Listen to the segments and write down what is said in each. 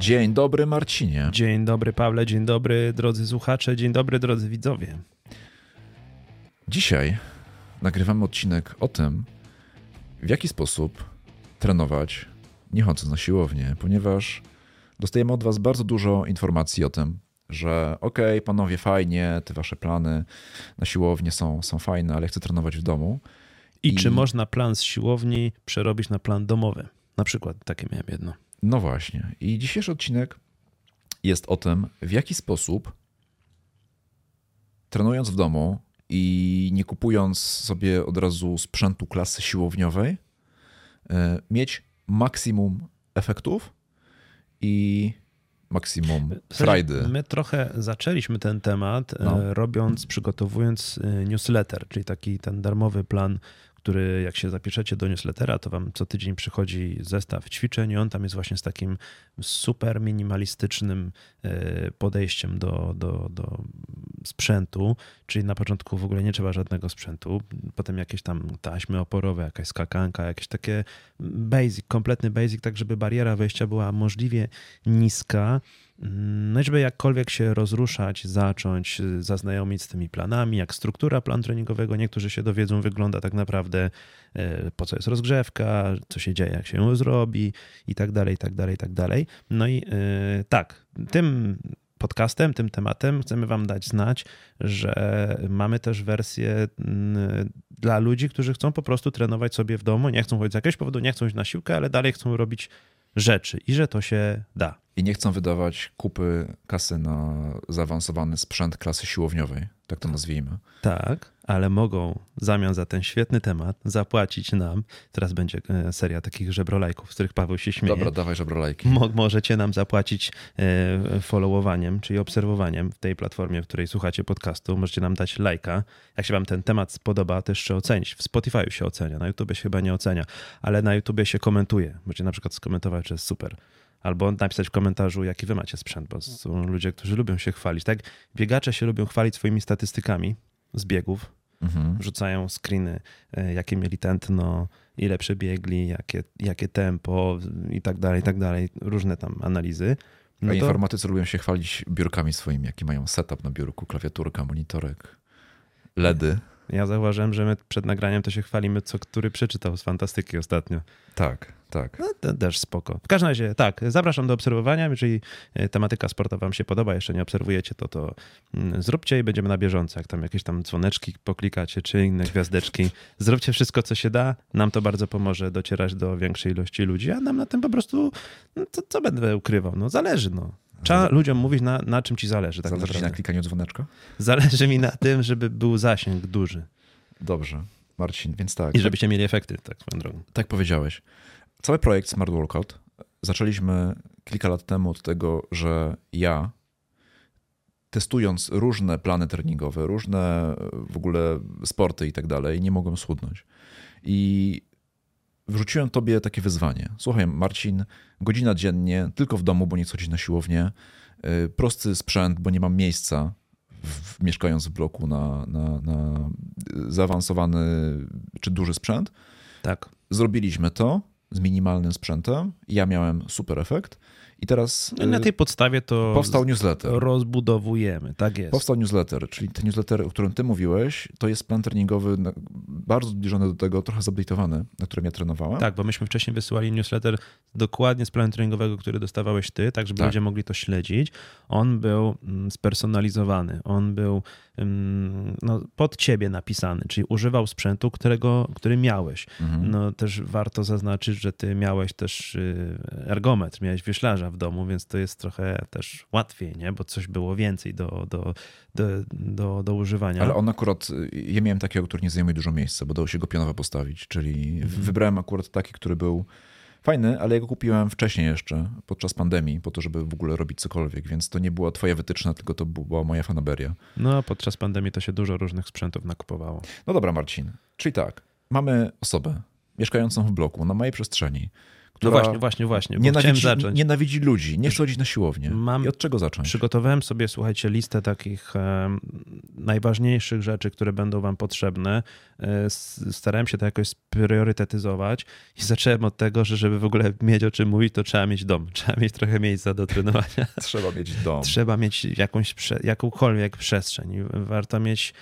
Dzień dobry, Marcinie. Dzień dobry, Pawle, dzień dobry, drodzy słuchacze, dzień dobry, drodzy widzowie. Dzisiaj nagrywamy odcinek o tym, w jaki sposób trenować nie chodząc na siłownię, ponieważ dostajemy od Was bardzo dużo informacji o tym, że okej, okay, panowie, fajnie, te wasze plany na siłownię są, są fajne, ale chcę trenować w domu. I, I czy można plan z siłowni przerobić na plan domowy? Na przykład takie miałem jedno. No właśnie. I dzisiejszy odcinek jest o tym, w jaki sposób trenując w domu i nie kupując sobie od razu sprzętu klasy siłowniowej, e, mieć maksimum efektów i maksimum frajdy. My trochę zaczęliśmy ten temat e, no. robiąc, przygotowując e, newsletter, czyli taki ten darmowy plan który jak się zapiszecie do newslettera, to wam co tydzień przychodzi zestaw ćwiczeń i on tam jest właśnie z takim super minimalistycznym e, podejściem do, do, do sprzętu, czyli na początku w ogóle nie trzeba żadnego sprzętu, potem jakieś tam taśmy oporowe, jakaś skakanka, jakieś takie basic, kompletny basic, tak żeby bariera wejścia była możliwie niska, no i żeby jakkolwiek się rozruszać, zacząć y, zaznajomić z tymi planami, jak struktura plan treningowego, niektórzy się dowiedzą, wygląda tak naprawdę, y, po co jest rozgrzewka, co się dzieje, jak się ją zrobi i tak dalej, i tak dalej, i tak dalej. No i y, tak, tym podcastem, tym tematem chcemy Wam dać znać, że mamy też wersję dla ludzi, którzy chcą po prostu trenować sobie w domu, nie chcą chodzić z jakiegoś powodu, nie chcą iść na siłkę, ale dalej chcą robić rzeczy i że to się da. I nie chcą wydawać kupy kasy na zaawansowany sprzęt klasy siłowniowej, tak to nazwijmy. Tak, ale mogą w zamian za ten świetny temat zapłacić nam. Teraz będzie e, seria takich żebrolajków, z których Paweł się śmieje. Dobra, dawaj żebrolajki. Mo możecie nam zapłacić e, followowaniem, czyli obserwowaniem w tej platformie, w której słuchacie podcastu. Możecie nam dać lajka. Jak się wam ten temat spodoba, to jeszcze ocenić. W Spotify się ocenia, na YouTube się chyba nie ocenia, ale na YouTube się komentuje. Możecie na przykład skomentować, że jest super albo napisać w komentarzu, jaki wy macie sprzęt, bo są ludzie, którzy lubią się chwalić. Tak? Biegacze się lubią chwalić swoimi statystykami z biegów. Mhm. Wrzucają screeny, e, jakie mieli tętno, ile przebiegli, jakie, jakie tempo i tak dalej, i tak dalej. Różne tam analizy. No A to... informatycy lubią się chwalić biurkami swoimi, jaki mają setup na biurku, klawiaturka, monitorek, LEDy. Ja zauważyłem, że my przed nagraniem to się chwalimy, co który przeczytał z fantastyki ostatnio. Tak, tak. No, to też spoko. W każdym razie, tak, zapraszam do obserwowania. Jeżeli e, tematyka sportowa wam się podoba, jeszcze nie obserwujecie, to to mm, zróbcie i będziemy na bieżąco. Jak tam jakieś tam dzwoneczki poklikacie, czy inne gwiazdeczki, zróbcie wszystko, co się da. Nam to bardzo pomoże docierać do większej ilości ludzi, a nam na tym po prostu, no, to, co będę ukrywał? No zależy, no. Trzeba ludziom mówić, na, na czym ci zależy. Tak zależy ci na klikaniu dzwoneczka? Zależy mi na tym, żeby był zasięg duży. Dobrze, Marcin, więc tak. I żebyście mieli efekty, tak swoją drogą. Tak powiedziałeś. Cały projekt Smart Workout zaczęliśmy kilka lat temu od tego, że ja testując różne plany treningowe, różne w ogóle sporty i tak dalej, nie mogłem schudnąć. I wrzuciłem tobie takie wyzwanie. Słuchaj, Marcin, godzina dziennie, tylko w domu, bo nie chcę chodzić na siłownię, y, prosty sprzęt, bo nie mam miejsca, w, mieszkając w bloku na, na, na zaawansowany czy duży sprzęt. Tak. Zrobiliśmy to z minimalnym sprzętem. Ja miałem super efekt. I teraz. No I na tej podstawie to. Powstał newsletter. Rozbudowujemy, tak jest. Powstał newsletter, czyli ten newsletter, o którym ty mówiłeś, to jest plan treningowy bardzo zbliżony do tego, trochę zupdate'owany, na którym ja trenowałem. Tak, bo myśmy wcześniej wysyłali newsletter dokładnie z planu treningowego, który dostawałeś ty, tak żeby tak. ludzie mogli to śledzić. On był mm, spersonalizowany, on był no, pod ciebie napisany, czyli używał sprzętu, którego, który miałeś. Mhm. No też warto zaznaczyć, że ty miałeś też y, ergometr, miałeś wyślarza w domu, więc to jest trochę też łatwiej, nie? bo coś było więcej do, do, do, do, do używania. Ale on akurat, ja miałem takiego, który nie zajmuje dużo miejsca, bo dało się go pionowo postawić, czyli mhm. wybrałem akurat taki, który był fajny, ale ja go kupiłem wcześniej jeszcze, podczas pandemii, po to, żeby w ogóle robić cokolwiek, więc to nie była twoja wytyczna, tylko to była moja fanaberia. No, podczas pandemii to się dużo różnych sprzętów nakupowało. No dobra, Marcin, czyli tak, mamy osobę mieszkającą w bloku, na mojej przestrzeni, która no właśnie, właśnie, właśnie. Nienawidzi, zacząć. nienawidzi ludzi, nie chce chodzić na siłownię. Mam, I od czego zacząć? Przygotowałem sobie, słuchajcie, listę takich e, najważniejszych rzeczy, które będą wam potrzebne. E, starałem się to jakoś priorytetyzować i zacząłem od tego, że żeby w ogóle mieć o czym mówić, to trzeba mieć dom. Trzeba mieć trochę miejsca do trenowania. Trzeba mieć dom. Trzeba mieć jakąś, jakąkolwiek przestrzeń. Warto mieć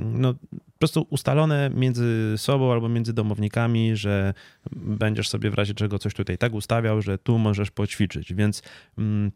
no, po prostu ustalone między sobą albo między domownikami, że będziesz sobie w razie czego coś tutaj tak ustawiał, że tu możesz poćwiczyć, więc mm,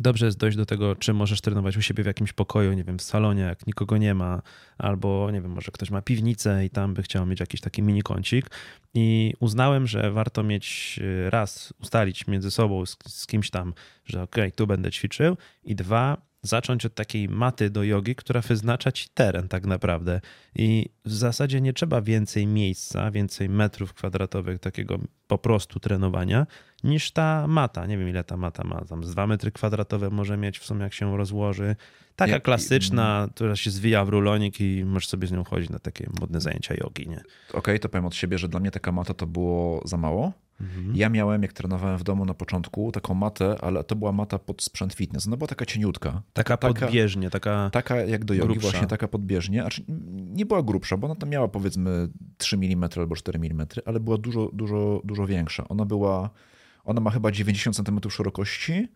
Dobrze jest dojść do tego, czy możesz trenować u siebie w jakimś pokoju, nie wiem, w salonie, jak nikogo nie ma, albo nie wiem, może ktoś ma piwnicę i tam by chciał mieć jakiś taki mini kącik. I uznałem, że warto mieć y, raz, ustalić między sobą z, z kimś tam, że ok, tu będę ćwiczył, i dwa, zacząć od takiej maty do jogi, która wyznacza ci teren tak naprawdę. I w zasadzie nie trzeba więcej miejsca, więcej metrów kwadratowych takiego po prostu trenowania, niż ta mata. Nie wiem, ile ta mata ma. Tam z 2 metry kwadratowe może mieć w sumie, jak się rozłoży. Taka jak, klasyczna, mm. która się zwija w rulonik i możesz sobie z nią chodzić na takie modne zajęcia jogi, nie? Okej, okay, to powiem od siebie, że dla mnie taka mata to było za mało. Mhm. Ja miałem, jak trenowałem w domu na początku, taką matę, ale to była mata pod sprzęt fitness. Ona była taka cieniutka. Taka, taka podbieżnie, taka Taka jak do jogi, grubsza. właśnie taka podbieżnie. Znaczy, nie była grubsza, bo ona tam miała powiedzmy 3 mm albo 4 mm, ale była dużo, dużo, dużo większa. Ona była, ona ma chyba 90 cm szerokości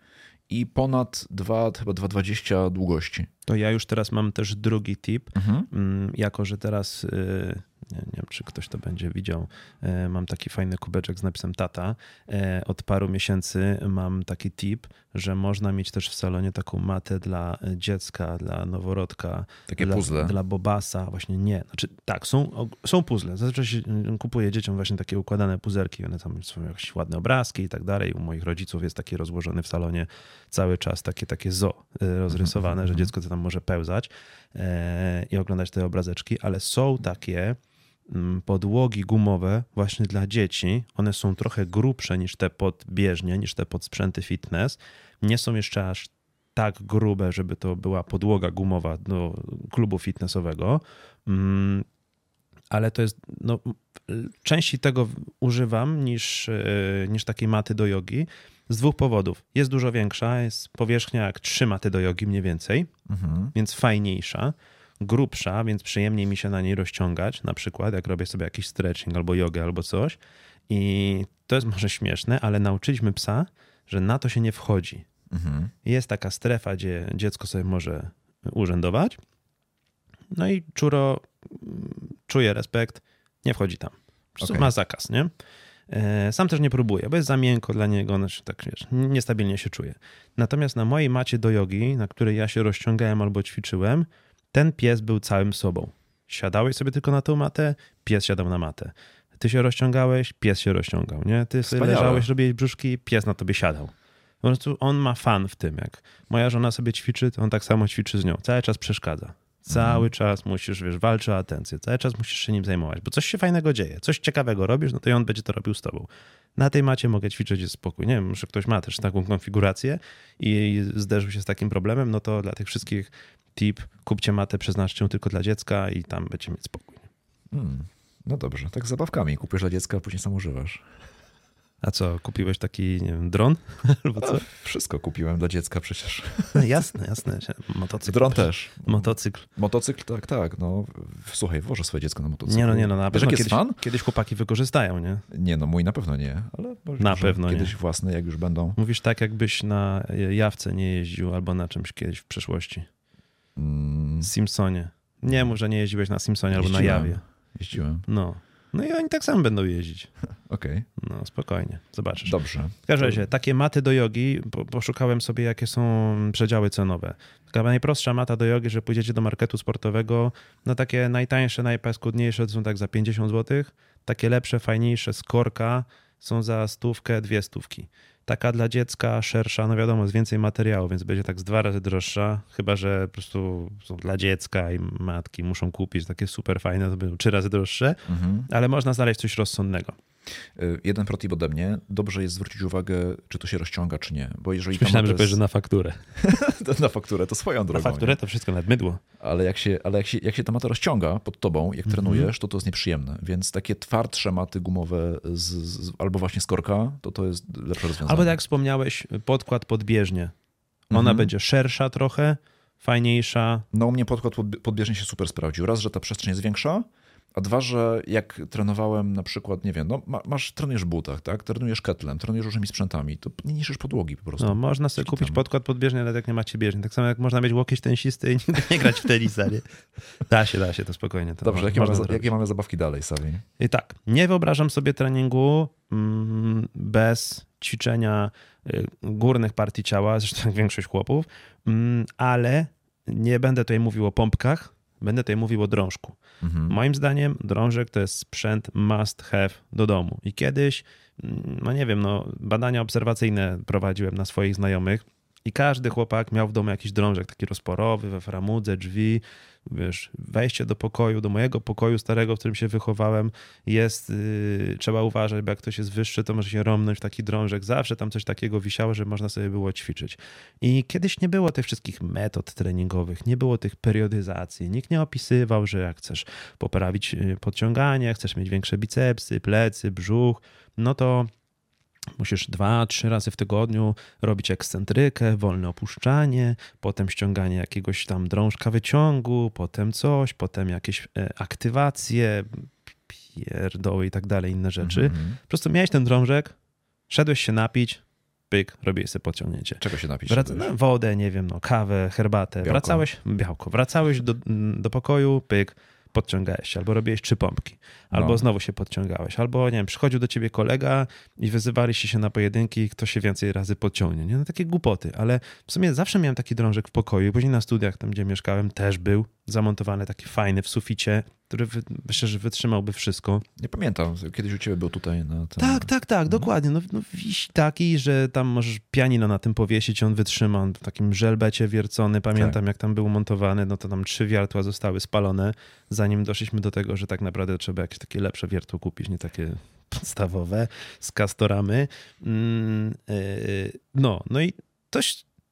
i ponad 2, chyba 2,20 długości. To ja już teraz mam też drugi tip, mhm. Mm, jako że teraz y, nie, wiem, czy ktoś to będzie widział. E, mam taki fajny kubeczek z napisem tata. E, od paru miesięcy mam taki tip, że można mieć też w salonie taką matę dla dziecka, dla noworodka. Takie dla, puzzle. Dla bobasa. Właśnie nie. Znaczy, tak, są, są puzzle. Zazwyczaj kupuję dzieciom właśnie takie układane puzerki. One tam są jakieś ładne obrazki i tak dalej. U moich rodziców jest taki rozłożony w salonie cały czas takie, takie zo e, rozrysowane, mm -hmm. że mhm. dziecko tam może pełzać i oglądać te obrazeczki, ale są takie Mm, podłogi gumowe właśnie dla dzieci. One są trochę grubsze niż te pod bieżnie, niż te pod sprzęty fitness. Nie są jeszcze aż tak grube, żeby to była podłoga gumowa do klubu fitnessowego. Mm, ale to jest, no, częściej tego używam niż, e, niż takiej maty do jogi z dwóch powodów. Jest dużo większa, jest powierzchnia jak trzy maty do jogi mniej więcej, mhm. więc fajniejsza grubsza, więc przyjemniej mi się na niej rozciągać, na przykład jak robię sobie jakiś stretching albo jogę albo coś. I to jest może śmieszne, ale nauczyliśmy psa, że na to się nie wchodzi. Mhm. Jest taka strefa, gdzie dziecko sobie może urzędować. No i czuro mm, czuje respekt, nie wchodzi tam. Okay. Ma zakaz, nie? E, sam też nie próbuję, bo jest za miękko dla niego, znaczy tak wiesz, niestabilnie się czuje. Natomiast na mojej macie do jogi, na której ja się rozciągałem albo ćwiczyłem, ten pies był całym sobą. Siadałeś sobie tylko na tą matę, pies siadał na matę. Ty się rozciągałeś, pies się rozciągał, nie? Ty sobie leżałeś, robiłeś brzuszki, pies na tobie siadał. Po prostu on ma fan w tym, jak moja żona sobie ćwiczy, to on tak samo ćwiczy z nią. Cały czas przeszkadza. Cały mhm. czas musisz, wiesz, walczyć o atencję, cały czas musisz się nim zajmować, bo coś się fajnego dzieje, coś ciekawego robisz, no to i on będzie to robił z tobą. Na tej macie mogę ćwiczyć jest spokój. Nie wiem, że ktoś ma też taką konfigurację i zderzył się z takim problemem, no to dla tych wszystkich tip, kupcie matę, przeznaczcie ją tylko dla dziecka i tam będzie mieć spokój. Hmm, no dobrze, tak z zabawkami. Kupisz dla dziecka, a później sam używasz. A co, kupiłeś taki, nie wiem, dron? Albo co? wszystko kupiłem dla dziecka przecież. No, jasne, jasne. Motocykl. Dron też. Motocykl. Motocykl, tak, tak. No, słuchaj, włożę swoje dziecko na motocykl. Nie no, nie no, na pewno kiedyś, fan? kiedyś chłopaki wykorzystają, nie? Nie no, mój na pewno nie, ale na pewno kiedyś nie. własne, jak już będą. Mówisz tak, jakbyś na jawce nie jeździł albo na czymś kiedyś w przeszłości. Mm. Simpsonie. Nie mów, że nie jeździłeś na Simpsonie albo na Jawie. Jeździłem. No. No i oni tak samo będą jeździć. Okej. Okay. No spokojnie, zobaczysz. Dobrze. W każdym razie, takie maty do jogi, poszukałem sobie, jakie są przedziały cenowe. Taka najprostsza mata do jogi, że pójdziecie do marketu sportowego, no takie najtańsze, najpaskudniejsze są tak za 50 zł, takie lepsze, fajniejsze z korka są za stówkę, dwie stówki. Taka dla dziecka szersza, no wiadomo, z więcej materiału, więc będzie tak z dwa razy droższa, chyba że po prostu są dla dziecka i matki muszą kupić takie super fajne, to będą trzy razy droższe, mhm. ale można znaleźć coś rozsądnego. Y, jeden protip ode mnie. Dobrze jest zwrócić uwagę, czy to się rozciąga, czy nie. Bo jeżeli Myślałem, że jest... powiesz, na fakturę. na fakturę, to swoją drogą. Na fakturę nie? to wszystko nad mydło. Ale jak się, ale jak się, jak się ta mata rozciąga pod tobą, jak trenujesz, to to jest nieprzyjemne. Więc takie twardsze maty gumowe z, z, albo właśnie z korka, to to jest lepsze rozwiązanie. Albo tak jak wspomniałeś, podkład podbieżnie. Ona Mhm. będzie szersza trochę, fajniejsza. No u mnie podkład podb- podbieżnie się super sprawdził. Raz, że ta przestrzeń jest większa, a dwa, że jak trenowałem na przykład, nie wiem, no ma, masz, trenujesz butach, tak? Trenujesz ketlem, trenujesz różnymi sprzętami, to nie niszczysz podłogi po prostu. No, można sobie Czyli kupić tam- podkład podbieżny, ale jak nie macie bieżni. Tak samo jak można mieć łokieć tensisty i nie grać w tenisa, nie? Da się, da się, to spokojnie. To Dobrze, jakie mamy, jakie mamy zabawki dalej, Sawi? I tak, nie wyobrażam sobie treningu mm, bez ćwiczenia y, górnych partii ciała, zresztą jak większość chłopów, mm, ale nie będę tutaj mówił o pompkach, będę tutaj mówił o drążku. Mhm. Moim zdaniem drążek to jest sprzęt must have do domu. I kiedyś, mm, no nie wiem, no, badania obserwacyjne prowadziłem na swoich znajomych i każdy chłopak miał w domu jakiś drążek taki rozporowy, we framudze, drzwi, wiesz, wejście do pokoju, do mojego pokoju starego, w którym się wychowałem, jest, yy, trzeba uważać, bo jak ktoś jest wyższy, to może się romnąć w taki drążek. Zawsze tam coś takiego wisiało, że można sobie było ćwiczyć. I kiedyś nie było tych wszystkich metod treningowych, nie było tych periodyzacji. Nikt nie opisywał, że jak chcesz poprawić yy, podciąganie, chcesz mieć większe bicepsy, plecy, brzuch, no to Musisz dwa, trzy razy w tygodniu robić ekscentrykę, wolne opuszczanie, potem ściąganie jakiegoś tam drążka wyciągu, potem coś, potem jakieś e, aktywacje, pierdoły i tak dalej, inne rzeczy. Mhm. Po prostu miałeś ten drążek, szedłeś się napić, pyk, robiłeś sobie podciągnięcie. Czego się napić? Wrac- no, wodę, nie wiem, no, kawę, herbatę. Białko. Wracałeś, białko, wracałeś do, do pokoju, pyk, podciągałeś się, albo robiłeś trzy pompki, albo No. znowu się podciągałeś, albo, nie wiem, przychodził do ciebie kolega i wyzywaliście się na pojedynki, kto się więcej razy podciągnie, nie? No takie głupoty, ale w sumie zawsze miałem taki drążek w pokoju, później na studiach, tam gdzie mieszkałem, też był zamontowany taki fajny w suficie, który wy, myślę, że wytrzymałby wszystko. Nie pamiętam, kiedyś u ciebie był tutaj na tym... Tak, tak, tak, dokładnie. No, no wisi taki, że tam możesz pianino na tym powiesić, on wytrzyma, on w takim żelbecie wiercony. Pamiętam, jak tam był montowany, no to tam trzy wiertła zostały spalone, zanim doszliśmy do tego, że tak naprawdę trzeba jakieś takie lepsze wiertło kupić, nie takie podstawowe z kastoramy. Mm, yy, no, no i to,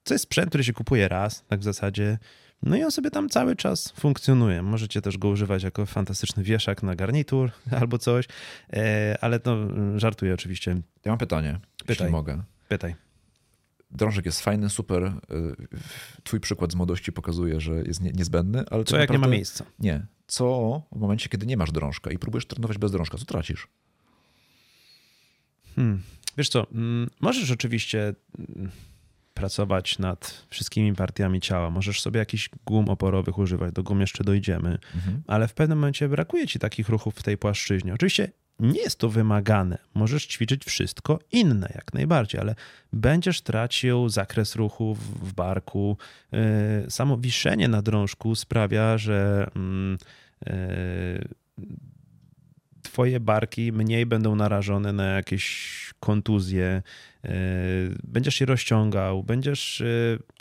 to jest sprzęt, który się kupuje raz, tak w zasadzie. No i on sobie tam cały czas funkcjonuje. Możecie też go używać jako fantastyczny wieszak na garnitur albo coś, e, ale to mm, żartuję oczywiście. Ja mam pytanie, Pytaj. jeśli mogę. Pytaj. Drążek jest fajny, super. y, Twój przykład z młodości pokazuje, że jest nie- niezbędny, ale Co tak jak nie ma naprawdę- miejsca? Nie. Co w momencie, kiedy nie masz drążka i próbujesz trenować bez drążka, co tracisz? Hmm. Wiesz co, mm, możesz oczywiście mm, pracować nad wszystkimi partiami ciała. Możesz sobie jakichś gum oporowych używać, do gum jeszcze dojdziemy, Mhm. ale w pewnym momencie brakuje ci takich ruchów w tej płaszczyźnie. Oczywiście nie jest to wymagane. Możesz ćwiczyć wszystko inne, jak najbardziej, ale będziesz tracił zakres ruchów w barku. Yy, Samo wiszenie na drążku sprawia, że mm, yy, twoje barki mniej będą narażone na jakieś kontuzje. Yy, Będziesz się rozciągał, będziesz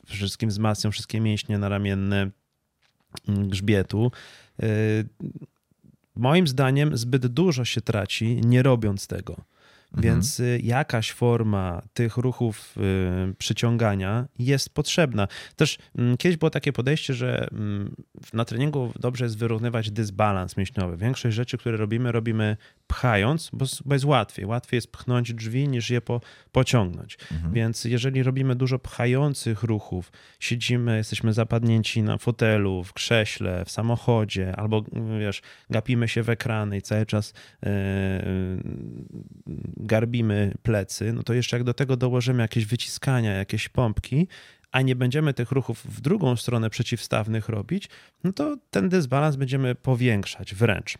przede wszystkim wzmacniał wszystkie mięśnie naramienne mm, grzbietu. Yy, Moim zdaniem zbyt dużo się traci, nie robiąc tego. Mhm. Więc y, jakaś forma tych ruchów y, przyciągania jest potrzebna. Też mm, kiedyś było takie podejście, że mm, na treningu dobrze jest wyrównywać dysbalans mięśniowy. Większość rzeczy, które robimy, robimy pchając, bo, bo jest łatwiej. Łatwiej jest pchnąć drzwi niż je po, pociągnąć. Mhm. Więc jeżeli robimy dużo pchających ruchów, siedzimy, jesteśmy zapadnięci na fotelu, w krześle, w samochodzie, albo wiesz, gapimy się w ekrany i cały czas e, garbimy plecy, no to jeszcze jak do tego dołożymy jakieś wyciskania, jakieś pompki, a nie będziemy tych ruchów w drugą stronę przeciwstawnych robić, no to ten dysbalans będziemy powiększać wręcz.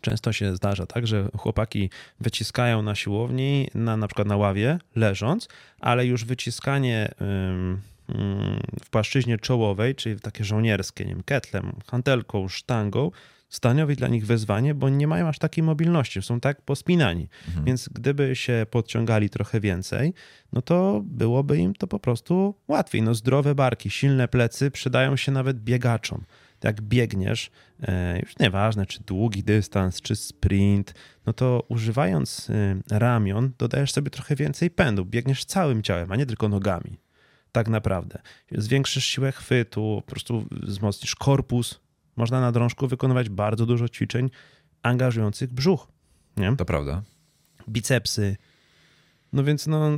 Często się zdarza tak, że chłopaki wyciskają na siłowni, na, na przykład na ławie, leżąc, ale już wyciskanie w płaszczyźnie czołowej, czyli takie żołnierskie, nie wiem, ketlem, hantelką, sztangą, stanowi dla nich wyzwanie, bo nie mają aż takiej mobilności, są tak pospinani. Mhm. Więc gdyby się podciągali trochę więcej, no to byłoby im to po prostu łatwiej. No zdrowe barki, silne plecy przydają się nawet biegaczom. jak biegniesz, e, już nieważne czy długi dystans, czy sprint, no to używając e, ramion dodajesz sobie trochę więcej pędu. Biegniesz całym ciałem, a nie tylko nogami. Tak naprawdę. Zwiększysz siłę chwytu, po prostu wzmocnisz korpus. Można na drążku wykonywać bardzo dużo ćwiczeń angażujących brzuch. Nie? To prawda. Bicepsy. No więc no,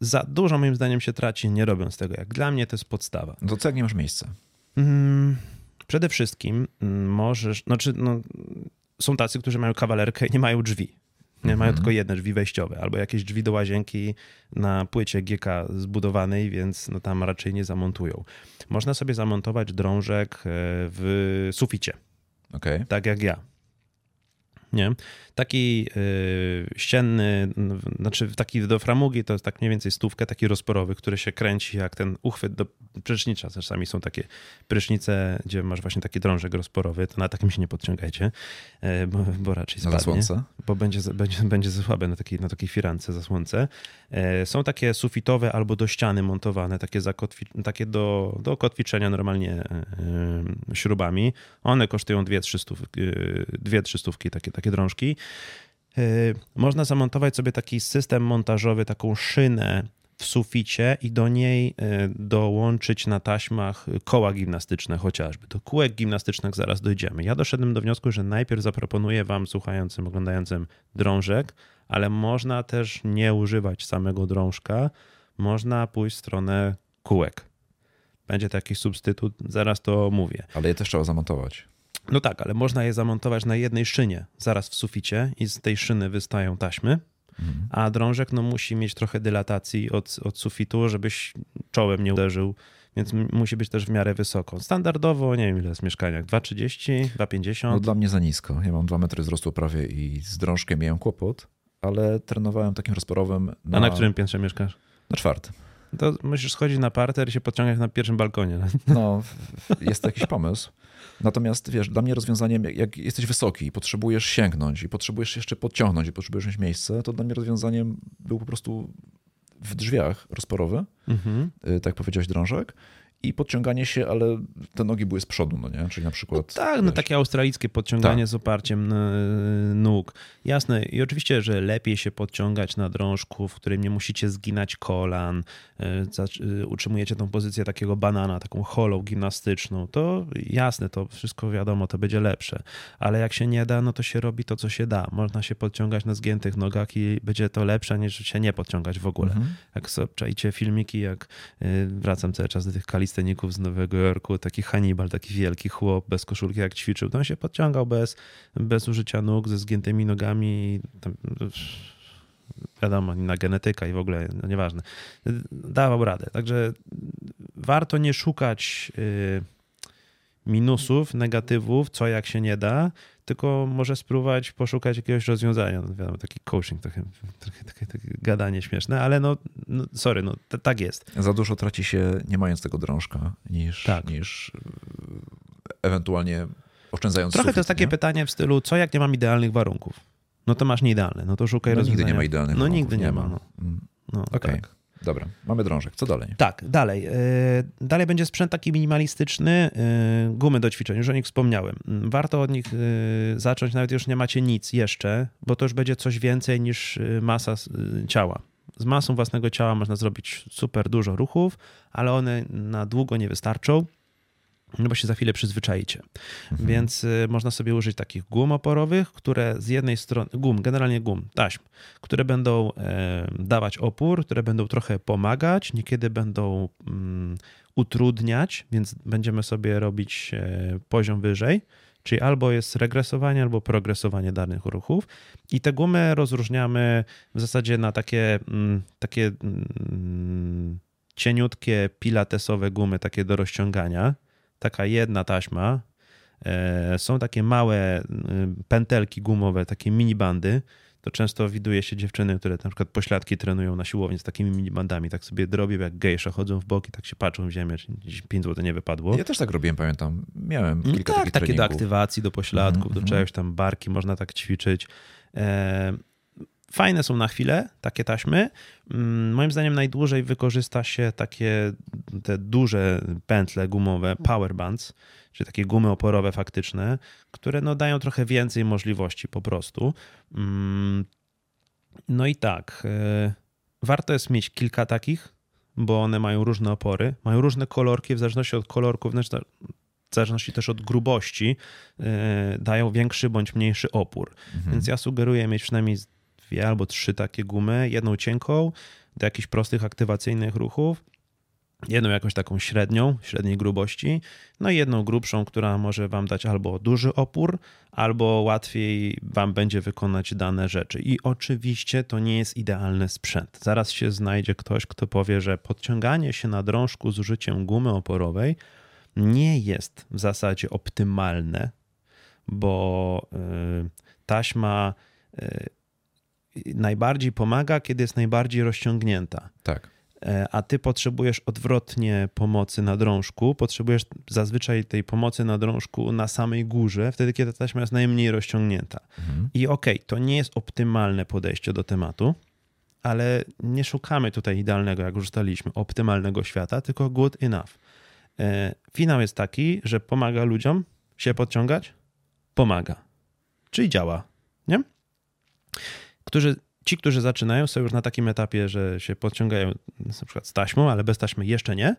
za dużo moim zdaniem się traci, nie robiąc tego. Jak dla mnie to jest podstawa. To co jak nie masz miejsca? Mm, przede wszystkim mm, możesz, znaczy no, są tacy, którzy mają kawalerkę i nie mają drzwi. Mają Mhm. tylko jedne drzwi wejściowe, albo jakieś drzwi do łazienki na płycie GK zbudowanej, więc no tam raczej nie zamontują. Można sobie zamontować drążek e, w suficie, Okej. tak jak ja. Nie? Taki y, ścienny, znaczy taki do framugi to jest tak mniej więcej stówkę, taki rozporowy, który się kręci jak ten uchwyt do prysznicza. Czasami są takie prysznice, gdzie masz właśnie taki drążek rozporowy, to na takim się nie podciągajcie, y, bo, bo raczej Na spadnie zasłonce? bo będzie, za- będzie, będzie za słabe na takiej, na takiej firance zasłonce. E, Są takie sufitowe albo do ściany montowane, takie, takie do, do kotwiczenia normalnie e, e, śrubami. One kosztują dwie, trzy stówki, e, dwie, trzy stówki takie, takie drążki. E, Można zamontować sobie taki system montażowy, taką szynę w suficie i do niej e, dołączyć na taśmach koła gimnastyczne chociażby. Do kółek gimnastycznych zaraz dojdziemy. Ja doszedłem do wniosku, że najpierw zaproponuję wam słuchającym, oglądającym drążek, ale można też nie używać samego drążka. Można pójść w stronę kółek. Będzie to jakiś substytut, zaraz to mówię. Ale je też trzeba zamontować. No tak, ale można je zamontować na jednej szynie, zaraz w suficie i z tej szyny wystają taśmy, Mhm. a drążek no, musi mieć trochę dylatacji od, od sufitu, żebyś czołem nie uderzył, więc musi być też w miarę wysoko. Standardowo, nie wiem ile jest w mieszkaniach, 2,30, 2,50. No dla mnie za nisko. Ja mam dwa metry wzrostu prawie i z drążkiem miałem kłopot, ale trenowałem takim rozporowym na, A na którym piętrze mieszkasz? na czwartym. To musisz schodzić na parter i się podciągać na pierwszym balkonie. No, jest to jakiś pomysł. Natomiast wiesz, dla mnie rozwiązaniem, jak- jesteś wysoki i potrzebujesz sięgnąć i potrzebujesz jeszcze podciągnąć i potrzebujesz mieć miejsce, to dla mnie rozwiązaniem był po prostu w drzwiach rozporowy, Mhm. y, tak powiedziałeś, drążek i podciąganie się, ale te nogi były z przodu, no nie? Czyli na przykład... Tak, no takie australijskie podciąganie Tak. z oparciem na, nóg. Jasne. I oczywiście, że lepiej się podciągać na drążku, w którym nie musicie zginać kolan, e, e, utrzymujecie tą pozycję takiego banana, taką holą gimnastyczną. To jasne, to wszystko wiadomo, to będzie lepsze. Ale jak się nie da, no to się robi to, co się da. Można się podciągać na zgiętych nogach i będzie to lepsze, niż się nie podciągać w ogóle. Mhm. Jak czajcie filmiki, jak wracam cały czas do tych kalisteników z Nowego Jorku, taki Hannibal, taki wielki chłop bez koszulki jak ćwiczył, to on się podciągał bez, bez użycia nóg, ze zgiętymi nogami. Tam, wiadomo, inna genetyka i w ogóle, no nieważne. Dawał radę. Także warto nie szukać y, minusów, negatywów, co jak się nie da, tylko może spróbować poszukać jakiegoś rozwiązania. No, wiadomo, taki coaching, trochę, trochę takie, takie gadanie śmieszne, ale no, no sorry, no t- tak jest. Za dużo traci się nie mając tego drążka, niż, Tak. niż y, ewentualnie oszczędzając Trochę to sufit, jest takie nie? pytanie w stylu, co jak nie mam idealnych warunków? No to masz nieidealne, no to szukaj No, nigdy rozwiązania. nie ma idealnych No warunków, nigdy nie, ma. No. Mm, No, Okej, tak. Dobra. Mamy drążek. Co dalej? Tak, dalej. Yy, Dalej będzie sprzęt taki minimalistyczny, yy, gumy do ćwiczeń, już o nich wspomniałem. Mm, Warto od nich yy, zacząć, nawet już nie macie nic jeszcze, bo to już będzie coś więcej niż masa ciała. Z masą własnego ciała można zrobić super dużo ruchów, ale one na długo nie wystarczą, no bo się za chwilę przyzwyczajicie. Mhm. Więc y, można sobie użyć takich gum oporowych, które z jednej strony, gum, generalnie gum, taśm, które będą dawać opór, które będą trochę pomagać, niekiedy będą mm, utrudniać, więc będziemy sobie robić e, poziom wyżej. Czyli albo jest regresowanie, albo progresowanie danych ruchów. I te gumy rozróżniamy w zasadzie na takie, mm, takie mm, cieniutkie pilatesowe gumy, takie do rozciągania. Taka jedna taśma. E, Są takie małe y, pętelki gumowe, takie minibandy. To często widuje się dziewczyny, które na przykład pośladki trenują na siłowni z takimi minibandami. Tak sobie drobią jak gejsze, chodzą w boki, tak się patrzą w ziemię, czy gdzieś 5 zł nie wypadło. Ja też tak robiłem, pamiętam. Miałem No kilka tak, takich takie do treningów. aktywacji, do pośladków, Mhm, do mhm. czegoś tam, barki, można tak ćwiczyć. Fajne są na chwilę takie taśmy. Mm, moim zdaniem najdłużej wykorzysta się takie te duże pętle gumowe, power bands, czyli takie gumy oporowe faktyczne, które no dają trochę więcej możliwości po prostu. Mm, no i tak, e, warto jest mieć kilka takich, bo one mają różne opory, mają różne kolorki, w zależności od kolorków, znaczy w zależności też od grubości, e, dają większy bądź mniejszy opór. Mhm. Więc ja sugeruję mieć przynajmniej dwie albo trzy takie gumy, jedną cienką do jakichś prostych aktywacyjnych ruchów, jedną jakąś taką średnią, średniej grubości, no i jedną grubszą, która może wam dać albo duży opór, albo łatwiej wam będzie wykonać dane rzeczy. I oczywiście to nie jest idealny sprzęt. Zaraz się znajdzie ktoś, kto powie, że podciąganie się na drążku z użyciem gumy oporowej nie jest w zasadzie optymalne, bo y, taśma y, najbardziej pomaga, kiedy jest najbardziej rozciągnięta. Tak. E, a ty potrzebujesz odwrotnie pomocy na drążku, potrzebujesz zazwyczaj tej pomocy na drążku na samej górze, wtedy kiedy ta taśma jest najmniej rozciągnięta. Mhm. I okej, okay, to nie jest optymalne podejście do tematu, ale nie szukamy tutaj idealnego, jak już ustaliliśmy, optymalnego świata, tylko good enough. E, finał jest taki, że pomaga ludziom się podciągać? Pomaga. Czyli działa, nie? Którzy ci, którzy zaczynają, są już na takim etapie, że się podciągają na przykład z taśmą, ale bez taśmy jeszcze nie,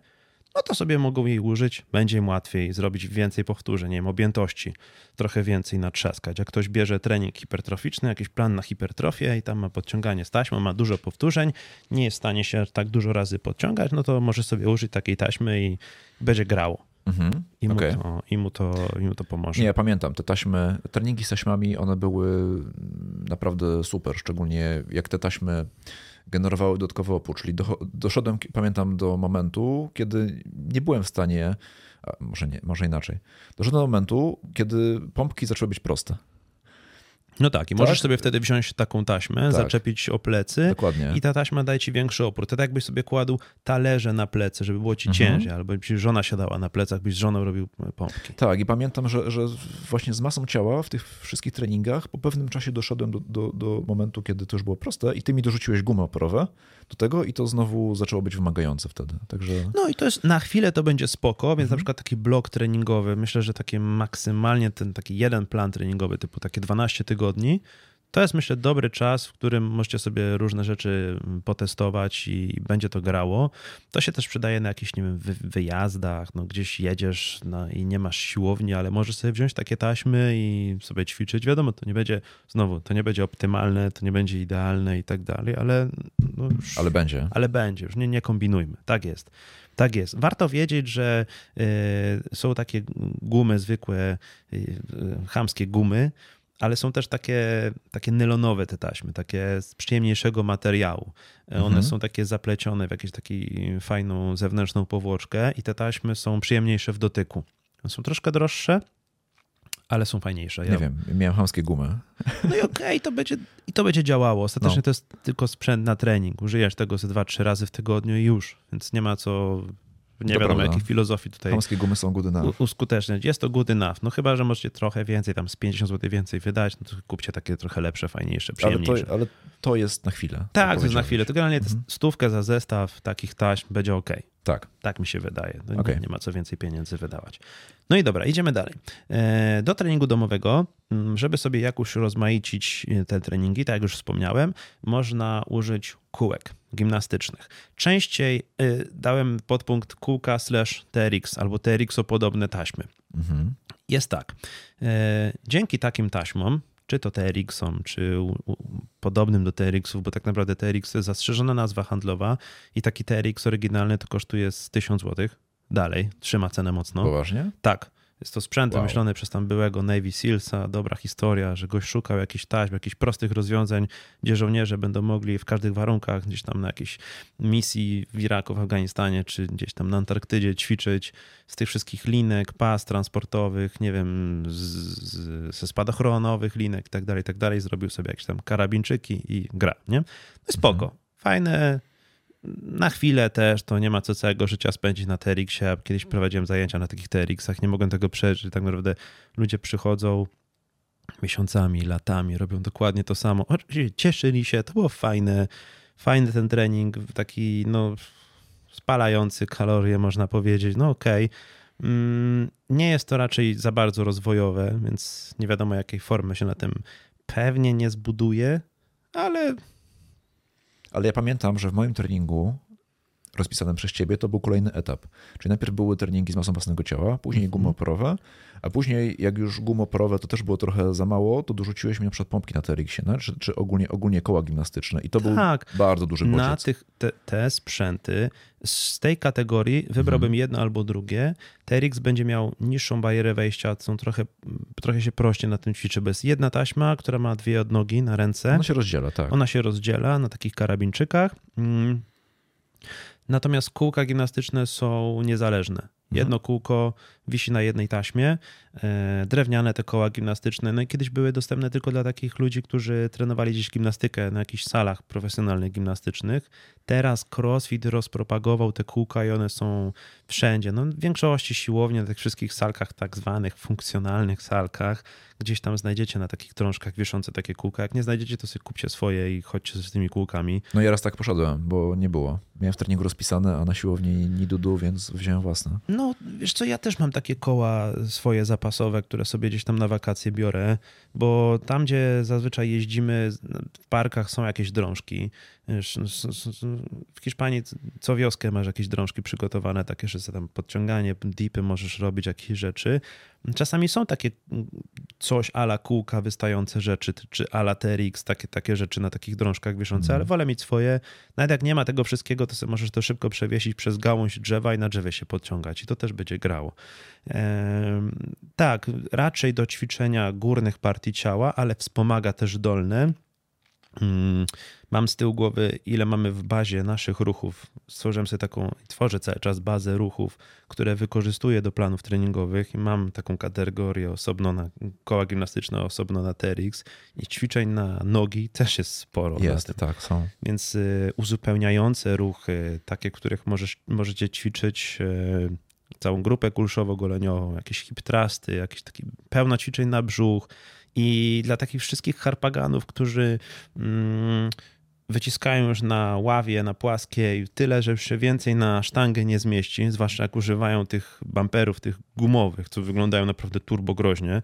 no to sobie mogą jej użyć, będzie im łatwiej zrobić więcej powtórzeń, nie wiem, objętości, trochę więcej natrzaskać. Jak ktoś bierze trening hipertroficzny, jakiś plan na hipertrofię i tam ma podciąganie z taśmą, ma dużo powtórzeń, nie jest w stanie się tak dużo razy podciągać, no to może sobie użyć takiej taśmy i będzie grało. Mhm, I, mu okay. to, i, mu to, I mu to pomoże. Nie, ja pamiętam, te taśmy, treningi z taśmami, one były naprawdę super, szczególnie jak te taśmy generowały dodatkowy opór, czyli do, doszedłem, pamiętam, do momentu, kiedy nie byłem w stanie, może, nie, może inaczej, doszedłem do momentu, kiedy pompki zaczęły być proste. No tak, i tak? możesz sobie wtedy wziąć taką taśmę, tak. zaczepić o plecy Dokładnie. i ta taśma daje ci większy opór. To tak jakbyś sobie kładł talerze na plecy, żeby było ci mhm. ciężej, albo byś żona siadała na plecach, byś z żoną robił pompki. Tak, i pamiętam, że, że właśnie z masą ciała w tych wszystkich treningach po pewnym czasie doszedłem do, do, do momentu, kiedy to już było proste i ty mi dorzuciłeś gumy oporowe do tego i to znowu zaczęło być wymagające wtedy. Także... No i to jest, na chwilę to będzie spoko, więc mhm. na przykład taki blok treningowy, myślę, że takie maksymalnie ten taki jeden plan treningowy, typu takie 12 tygodni, to jest myślę dobry czas, w którym możecie sobie różne rzeczy potestować i będzie to grało. To się też przydaje na jakichś, nie wiem, wyjazdach, no gdzieś jedziesz no, i nie masz siłowni, ale możesz sobie wziąć takie taśmy i sobie ćwiczyć. Wiadomo, to nie będzie, znowu, to nie będzie optymalne, to nie będzie idealne i tak dalej, ale no już, Ale będzie. Ale będzie, już nie, nie kombinujmy. Tak jest. Tak jest. Warto wiedzieć, że y, są takie gumy zwykłe, y, chamskie gumy, ale są też takie, takie nylonowe te taśmy, takie z przyjemniejszego materiału. One mhm. są takie zaplecione w jakąś taką fajną zewnętrzną powłoczkę i te taśmy są przyjemniejsze w dotyku. Są troszkę droższe, ale są fajniejsze. Ja... Nie wiem, miałem hamskie gumy. No i okej, okay, to będzie, i to będzie działało. Ostatecznie no. to jest tylko sprzęt na trening. Użyjesz tego ze dwa, trzy razy w tygodniu i już, więc nie ma co nie to wiadomo jakiej filozofii tutaj Hamskie gumy są good enough. uskuteczniać. Jest to good enough. No chyba, że możecie trochę więcej, tam z 50 zł więcej wydać, no to kupcie takie trochę lepsze, fajniejsze, przyjemniejsze. Ale to, ale to jest na chwilę. Tak, to jest na chwilę. To generalnie mhm. stówkę za zestaw takich taśm będzie ok. Tak. Tak mi się wydaje. No okay. nie, nie, ma co więcej pieniędzy wydawać. No i dobra, idziemy dalej. E, do treningu domowego, mm, żeby sobie jakoś rozmaicić e, te treningi, tak jak już wspomniałem, można użyć kółek gimnastycznych. Częściej e, dałem podpunkt kółka slash TRX albo TRX-o-podobne taśmy. Mhm. Jest tak. Dzięki takim taśmom czy to TRX-om, czy podobnym do TRX-ów, bo tak naprawdę TRX to jest zastrzeżona nazwa handlowa i taki TRX oryginalny to kosztuje z 1000 zł. Dalej, trzyma cenę mocno. Poważnie? Tak. Jest to sprzęt wow. wymyślony przez tam byłego Navy Sealsa, dobra historia, że goś szukał jakichś taśm, jakichś prostych rozwiązań, gdzie żołnierze będą mogli w każdych warunkach, gdzieś tam na jakiejś misji w Iraku, w Afganistanie, czy gdzieś tam na Antarktydzie ćwiczyć z tych wszystkich linek, pas transportowych, nie wiem, z, z, ze spadochronowych linek i tak dalej, i tak dalej. Zrobił sobie jakieś tam karabinczyki i gra, nie? No spoko. Mhm. Fajne, na chwilę też to nie ma co całego życia spędzić na TRX-ie. Kiedyś prowadziłem zajęcia na takich TRX-ach, nie mogłem tego przeżyć. Tak naprawdę ludzie przychodzą, miesiącami, latami robią dokładnie to samo. Cieszyli się, to było fajne, fajny ten trening, taki no spalający kalorie można powiedzieć, no okej. Okay. Mm, nie jest to raczej za bardzo rozwojowe, więc nie wiadomo jakiej formy się na tym pewnie nie zbuduje, ale... Ale ja pamiętam, że w moim treningu rozpisanym przez ciebie, to był kolejny etap. Czyli najpierw były treningi z masą własnego ciała, później mm -hmm. gumy oporowe, a później jak już gumy oporowe to też było trochę za mało, to dorzuciłeś mi na przykład pompki na TRX-ie, no? czy, czy ogólnie, ogólnie koła gimnastyczne i to tak. był bardzo duży bodziec. Na tych, te, te sprzęty z tej kategorii wybrałbym mm. jedno albo drugie. TRX będzie miał niższą barierę wejścia, są trochę, trochę się prościej na tym ćwiczy, bo jest jedna taśma, która ma dwie odnogi na ręce. Ona się rozdziela, tak. Ona się rozdziela na takich karabinczykach. Mm. Natomiast kółka gimnastyczne są niezależne. Mhm. Jedno kółko wisi na jednej taśmie, e, drewniane te koła gimnastyczne. No i kiedyś były dostępne tylko dla takich ludzi, którzy trenowali gdzieś gimnastykę na jakichś salach profesjonalnych gimnastycznych. Teraz CrossFit rozpropagował te kółka i one są wszędzie. No, w większości siłowni, na tych wszystkich salkach, tak zwanych funkcjonalnych salkach, gdzieś tam znajdziecie na takich drążkach wiszące takie kółka. Jak nie znajdziecie, to sobie kupcie swoje i chodźcie z tymi kółkami. No ja raz tak poszedłem, bo nie było. Miałem w treningu rozpisane, a na siłowni ni dudu, więc wziąłem własne. No, wiesz co, ja też mam takie koła swoje zapasowe, które sobie gdzieś tam na wakacje biorę, bo tam, gdzie zazwyczaj jeździmy, w parkach są jakieś drążki. W Hiszpanii co wioskę masz jakieś drążki przygotowane, takie, że tam podciąganie, dipy możesz robić, jakieś rzeczy. Czasami są takie coś ala kółka wystające rzeczy, czy ala TRX, takie, takie rzeczy na takich drążkach wiszące, mm. ale wolę mieć swoje. Nawet jak nie ma tego wszystkiego, to możesz to szybko przewiesić przez gałąź drzewa i na drzewie się podciągać i to też będzie grało. Ehm, tak, raczej do ćwiczenia górnych partii ciała, ale wspomaga też dolne. Hmm, mam z tyłu głowy, ile mamy w bazie naszych ruchów. Stworzyłem sobie taką, tworzę cały czas bazę ruchów, które wykorzystuję do planów treningowych i mam taką kategorię osobno na koła gimnastyczne, osobno na TRX i ćwiczeń na nogi też jest sporo. Jest, tak, są. Więc y, uzupełniające ruchy, takie, których możesz, możecie ćwiczyć y, całą grupę kulszowo-goleniową, jakieś hip trusty, jakieś takie pełno ćwiczeń na brzuch, i dla takich wszystkich harpaganów, którzy mm, wyciskają już na ławie, na płaskiej tyle, że już się więcej na sztangę nie zmieści, zwłaszcza jak używają tych bumperów, tych gumowych, co wyglądają naprawdę turbo groźnie.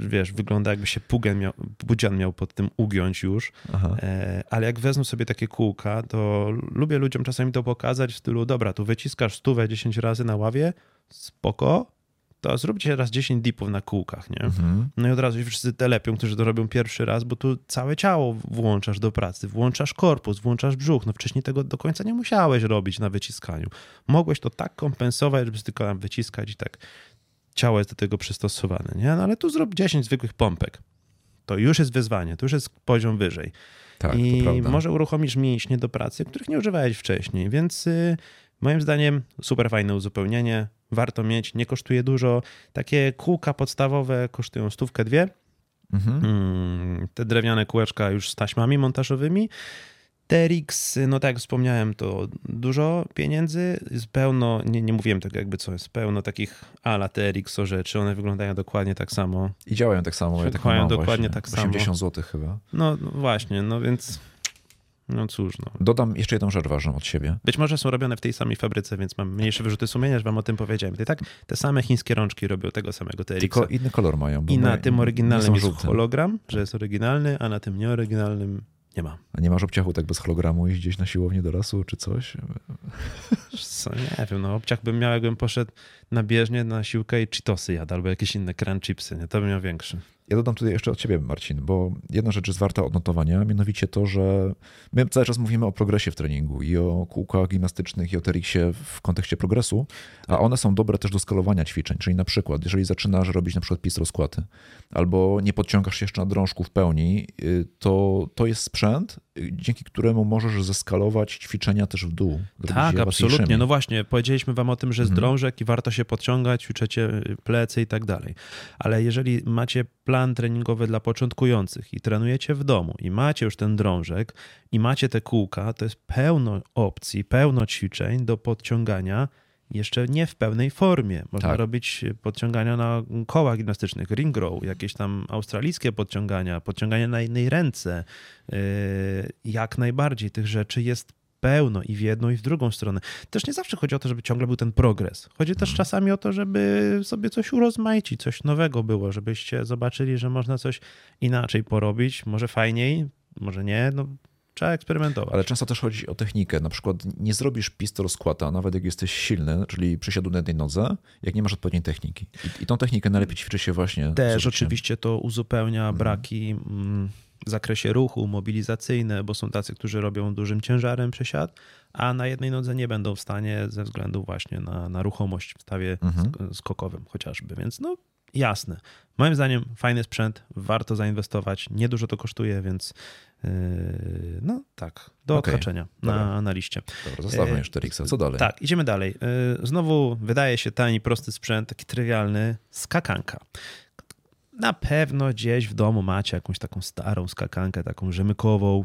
Wiesz, wygląda jakby się Pugen miał, Budzian miał pod tym ugiąć już. Aha. E, ale jak wezmą sobie takie kółka, to lubię ludziom czasami to pokazać w stylu, dobra, tu wyciskasz stówę 10 razy na ławie, spoko, to zróbcie raz 10 dipów na kółkach, nie? Mhm. No i od razu wszyscy telepią, którzy to robią pierwszy raz, bo tu całe ciało włączasz do pracy, włączasz korpus, włączasz brzuch. No wcześniej tego do końca nie musiałeś robić na wyciskaniu. Mogłeś to tak kompensować, żeby tylko tam wyciskać i tak ciało jest do tego przystosowane, nie? No ale tu zrób 10 zwykłych pompek. To już jest wyzwanie, to już jest poziom wyżej. Tak, I może uruchomisz mięśnie do pracy, których nie używałeś wcześniej, więc y, moim zdaniem super fajne uzupełnienie warto mieć, nie kosztuje dużo. Takie kółka podstawowe kosztują stówkę dwie. Mhm. Mm, te drewniane kółeczka już z taśmami montażowymi. TRX, no tak jak wspomniałem, to dużo pieniędzy, jest pełno, nie, nie mówiłem tego jakby co, jest pełno takich ala TRX o rzeczy, one wyglądają dokładnie tak samo. I działają tak samo. Działają tak dokładnie tak 80 samo. 80 zł chyba. No, no właśnie, no więc no cóż, no. Dodam jeszcze jedną rzecz ważną od siebie. Być może są robione w tej samej fabryce, więc mam mniejsze wyrzuty sumienia, że wam o tym powiedziałem. I tak te same chińskie rączki robią tego samego TRX. Tylko inny kolor mają. I na tym oryginalnym jest żółte. hologram, że jest oryginalny, a na tym nieoryginalnym nie ma. A nie masz obciachu tak bez hologramu iść gdzieś na siłownię do lasu czy coś? Co, nie wiem, no obciach bym miał, jakbym poszedł na bieżnię, na siłkę i cheetosy jadł, albo jakieś inne crunch nie? To bym miał większy. Ja dodam tutaj jeszcze od ciebie, Marcin, bo jedna rzecz jest warta odnotowania, mianowicie to, że my cały czas mówimy o progresie w treningu i o kółkach gimnastycznych i o TRX-ie w kontekście progresu, a one są dobre też do skalowania ćwiczeń, czyli na przykład, jeżeli zaczynasz robić na przykład pis rozkłady, albo nie podciągasz jeszcze na drążku w pełni, y, to to jest sprzęt, dzięki któremu możesz zeskalować ćwiczenia też w dół. Tak, absolutnie. No właśnie, powiedzieliśmy wam o tym, że z mhm. drążek i warto się podciągać, ćwiczecie plecy i tak dalej. Ale jeżeli macie plan treningowy dla początkujących i trenujecie w domu i macie już ten drążek i macie te kółka, to jest pełno opcji, pełno ćwiczeń do podciągania jeszcze nie w pełnej formie. Można tak. robić podciągania na kołach gimnastycznych, ring row, jakieś tam australijskie podciągania, podciągania na jednej ręce. Yy, jak najbardziej tych rzeczy jest pełno i w jedną, i w drugą stronę. Też nie zawsze chodzi o to, żeby ciągle był ten progres. Chodzi też mhm. czasami o to, żeby sobie coś urozmaicić, coś nowego było, żebyście zobaczyli, że można coś inaczej porobić, może fajniej, może nie, no Trzeba eksperymentować. Ale często też chodzi o technikę. Na przykład nie zrobisz pistol skłata, nawet jak jesteś silny, czyli przysiadu na jednej nodze, jak nie masz odpowiedniej techniki. I, i tą technikę najlepiej ćwiczy się właśnie. Też oczywiście to uzupełnia mhm. braki mm, w zakresie ruchu, mobilizacyjne, bo są tacy, którzy robią dużym ciężarem przesiad, a na jednej nodze nie będą w stanie ze względu właśnie na, na ruchomość w stawie mhm. skokowym chociażby. Więc no jasne. Moim zdaniem fajny sprzęt, warto zainwestować. Niedużo to kosztuje, więc no tak, do okay. odhaczenia na, na liście. Dobra, zostawmy już 4 Co dalej? Tak, idziemy dalej. Yy, znowu wydaje się tani, prosty sprzęt, taki trywialny, skakanka. Na pewno gdzieś w domu macie jakąś taką starą skakankę, taką rzemykową,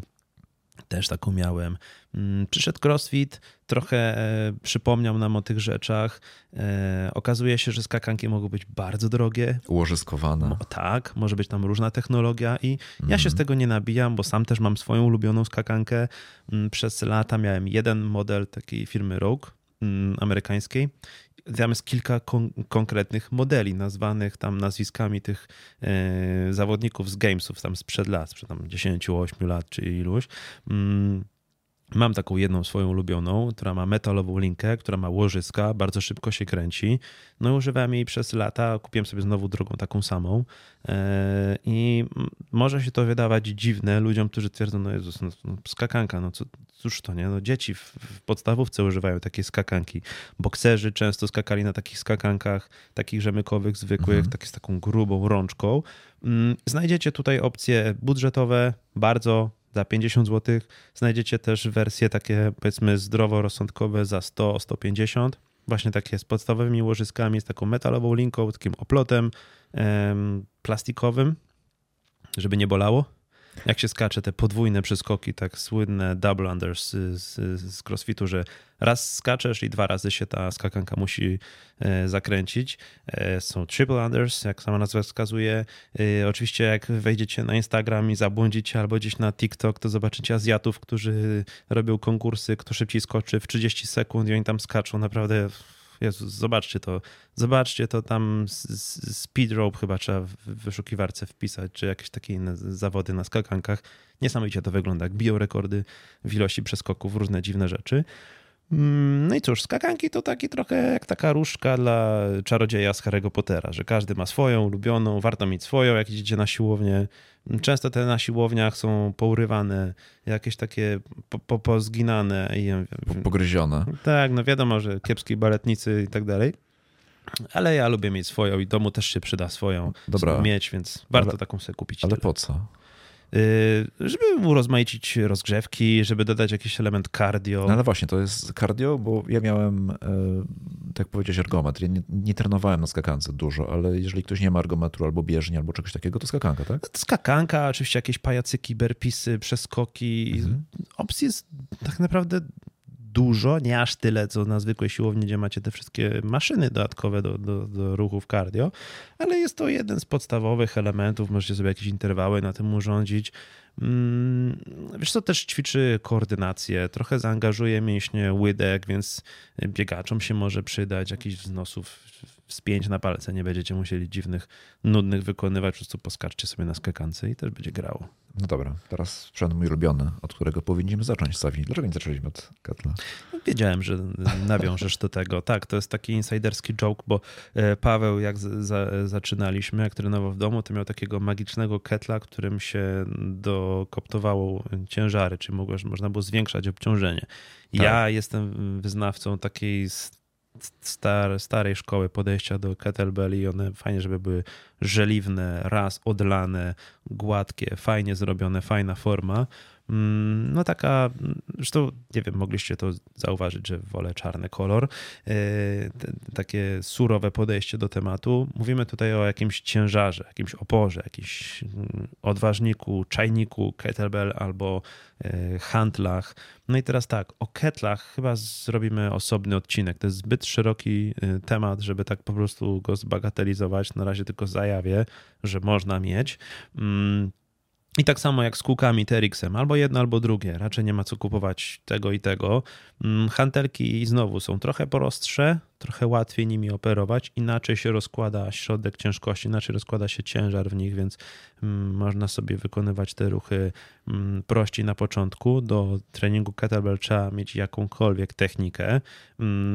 też taką miałem. Mm, przyszedł CrossFit, trochę e, przypomniał nam o tych rzeczach. E, okazuje się, że skakanki mogą być bardzo drogie. Ułożyskowane. tak, może być tam różna technologia i mm. ja się z mhm. tego nie nabijam, bo sam też mam swoją ulubioną skakankę. Mm, przez lata miałem jeden model takiej firmy Rogue mm, amerykańskiej tam jest kilka kon konkretnych modeli nazwanych tam nazwiskami tych e, zawodników z Gamesów tam sprzed lat, sprzed tam 10-8 lat czy iluś. Mm, Mam taką jedną swoją ulubioną, która ma metalową linkę, która ma łożyska, bardzo szybko się kręci. No i używałem jej przez lata, kupiłem sobie znowu drugą taką samą. E, I może się to wydawać dziwne ludziom, którzy twierdzą, no Jezus, no, no skakanka, no co, cóż to, nie? No dzieci w, w podstawówce używają takiej skakanki. Bokserzy często skakali na takich skakankach, takich rzemykowych, zwykłych, mhm. z taką grubą rączką. Mm, znajdziecie tutaj opcje budżetowe, bardzo za 50 zł. Znajdziecie też wersje takie powiedzmy zdroworozsądkowe za 100-150. Właśnie takie z podstawowymi łożyskami, z taką metalową linką, takim oplotem em, plastikowym, żeby nie bolało jak się skacze te podwójne przeskoki, tak słynne double unders z, z, crossfitu, że raz skaczesz i dwa razy się ta skakanka musi e, zakręcić. E, są triple unders, jak sama nazwa wskazuje. E, oczywiście jak wejdziecie na Instagram i zabłądzicie albo gdzieś na TikTok, to zobaczycie Azjatów, którzy robią konkursy, kto szybciej skoczy w 30 sekund i oni tam skaczą naprawdę Jezus, zobaczcie to. Zobaczcie to tam speed rope chyba trzeba w wyszukiwarce wpisać, czy jakieś takie inne zawody na skakankach. Niesamowicie to wygląda, jak biją rekordy w ilości przeskoków, różne dziwne rzeczy. Mm, no i cóż, skakanki to taki trochę jak taka różka dla czarodzieja z Harry'ego Pottera, że każdy ma swoją ulubioną, warto mieć swoją, jak idziecie na siłownię. Często te na siłowniach są pourywane, jakieś takie po, po, pozginane. I, Pogryzione. Tak, no wiadomo, że kiepskiej baletnicy i tak dalej. Ale ja lubię mieć swoją i domu też się przyda swoją Dobra. mieć, więc warto ale, taką sobie kupić. Ale tyle. po co? Y, żeby urozmaicić rozgrzewki, żeby dodać jakiś element cardio. No ale właśnie, to jest cardio, bo ja miałem, e, tak powiedzieć, ergometr. Ja nie, nie, trenowałem na skakance dużo, ale jeżeli ktoś nie ma ergometru albo bieżni, albo czegoś takiego, to skakanka, tak? No skakanka, oczywiście jakieś pajacyki, berpisy, przeskoki. Mhm. Opcji jest tak naprawdę dużo, nie aż tyle, co na zwykłej siłowni, gdzie macie te wszystkie maszyny dodatkowe do, do, do ruchów cardio, ale jest to jeden z podstawowych elementów. Możecie sobie jakieś interwały na tym urządzić. Mm, wiesz co, też ćwiczy koordynację, trochę zaangażuje mięśnie łydek, więc biegaczom się może przydać, jakichś wznosów wspięć na palce, nie będziecie musieli dziwnych, nudnych wykonywać, po prostu poskarczcie sobie na skakance i też będzie grało. No dobra, teraz sprzęt mój ulubiony, od którego powinniśmy zacząć, Sawi. Dlaczego nie zaczęliśmy od Ketla? No, wiedziałem, że nawiążesz do tego. Tak, to jest taki insiderski joke, bo e, Paweł, jak za, zaczynaliśmy, jak trenował w domu, to miał takiego magicznego ketla, którym się dokoptowało ciężary, czyli można było zwiększać obciążenie. Tak. Ja jestem wyznawcą takiej star, starej szkoły podejścia do kettlebelli one fajnie, żeby były żeliwne, raz odlane, gładkie, fajnie zrobione, fajna forma. Mm, no taka, zresztą nie wiem, mogliście to zauważyć, że wolę czarny kolor. E, takie surowe podejście do tematu. Mówimy tutaj o jakimś ciężarze, jakimś oporze, jakimś mm, odważniku, czajniku, kettlebell albo e, handlach. No i teraz tak, o ketlach chyba zrobimy osobny odcinek. To jest zbyt szeroki e, temat, żeby tak po prostu go zbagatelizować. Na razie tylko zajawię, że można mieć. I tak samo jak z kółkami TRX-em, albo jedno, albo drugie. Raczej nie ma co kupować tego i tego. Mm, hantelki znowu są trochę prostsze, trochę łatwiej nimi operować. Inaczej się rozkłada środek ciężkości, inaczej rozkłada się ciężar w nich, więc mm, można sobie wykonywać te ruchy mm, prościej na początku. Do treningu kettlebell trzeba mieć jakąkolwiek technikę,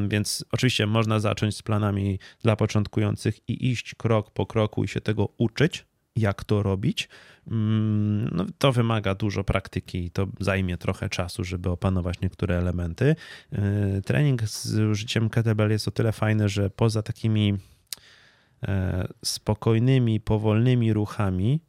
więc oczywiście można zacząć z planami dla początkujących i iść krok po kroku i się tego uczyć jak to robić. Mm, no, to wymaga dużo praktyki i to zajmie trochę czasu, żeby opanować niektóre elementy. Y, trening z użyciem kettlebell jest o tyle fajny, że poza takimi e, spokojnymi, powolnymi ruchami,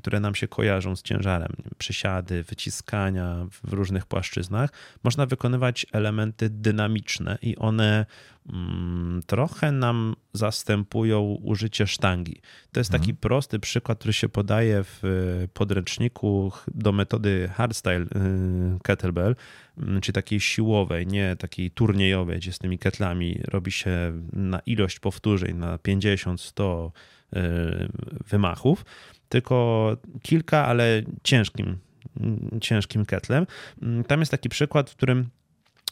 które nam się kojarzą z ciężarem, przysiady, wyciskania w różnych płaszczyznach, można wykonywać elementy dynamiczne i one mm, trochę nam zastępują użycie sztangi. To jest taki mhm. prosty przykład, który się podaje w podręczniku do metody hardstyle y, kettlebell, mm, czyli takiej siłowej, nie takiej turniejowej, gdzie z tymi ketlami robi się na ilość powtórzeń, na 50, 100 y, wymachów tylko kilka, ale ciężkim, ciężkim ketlem. Tam jest taki przykład, w którym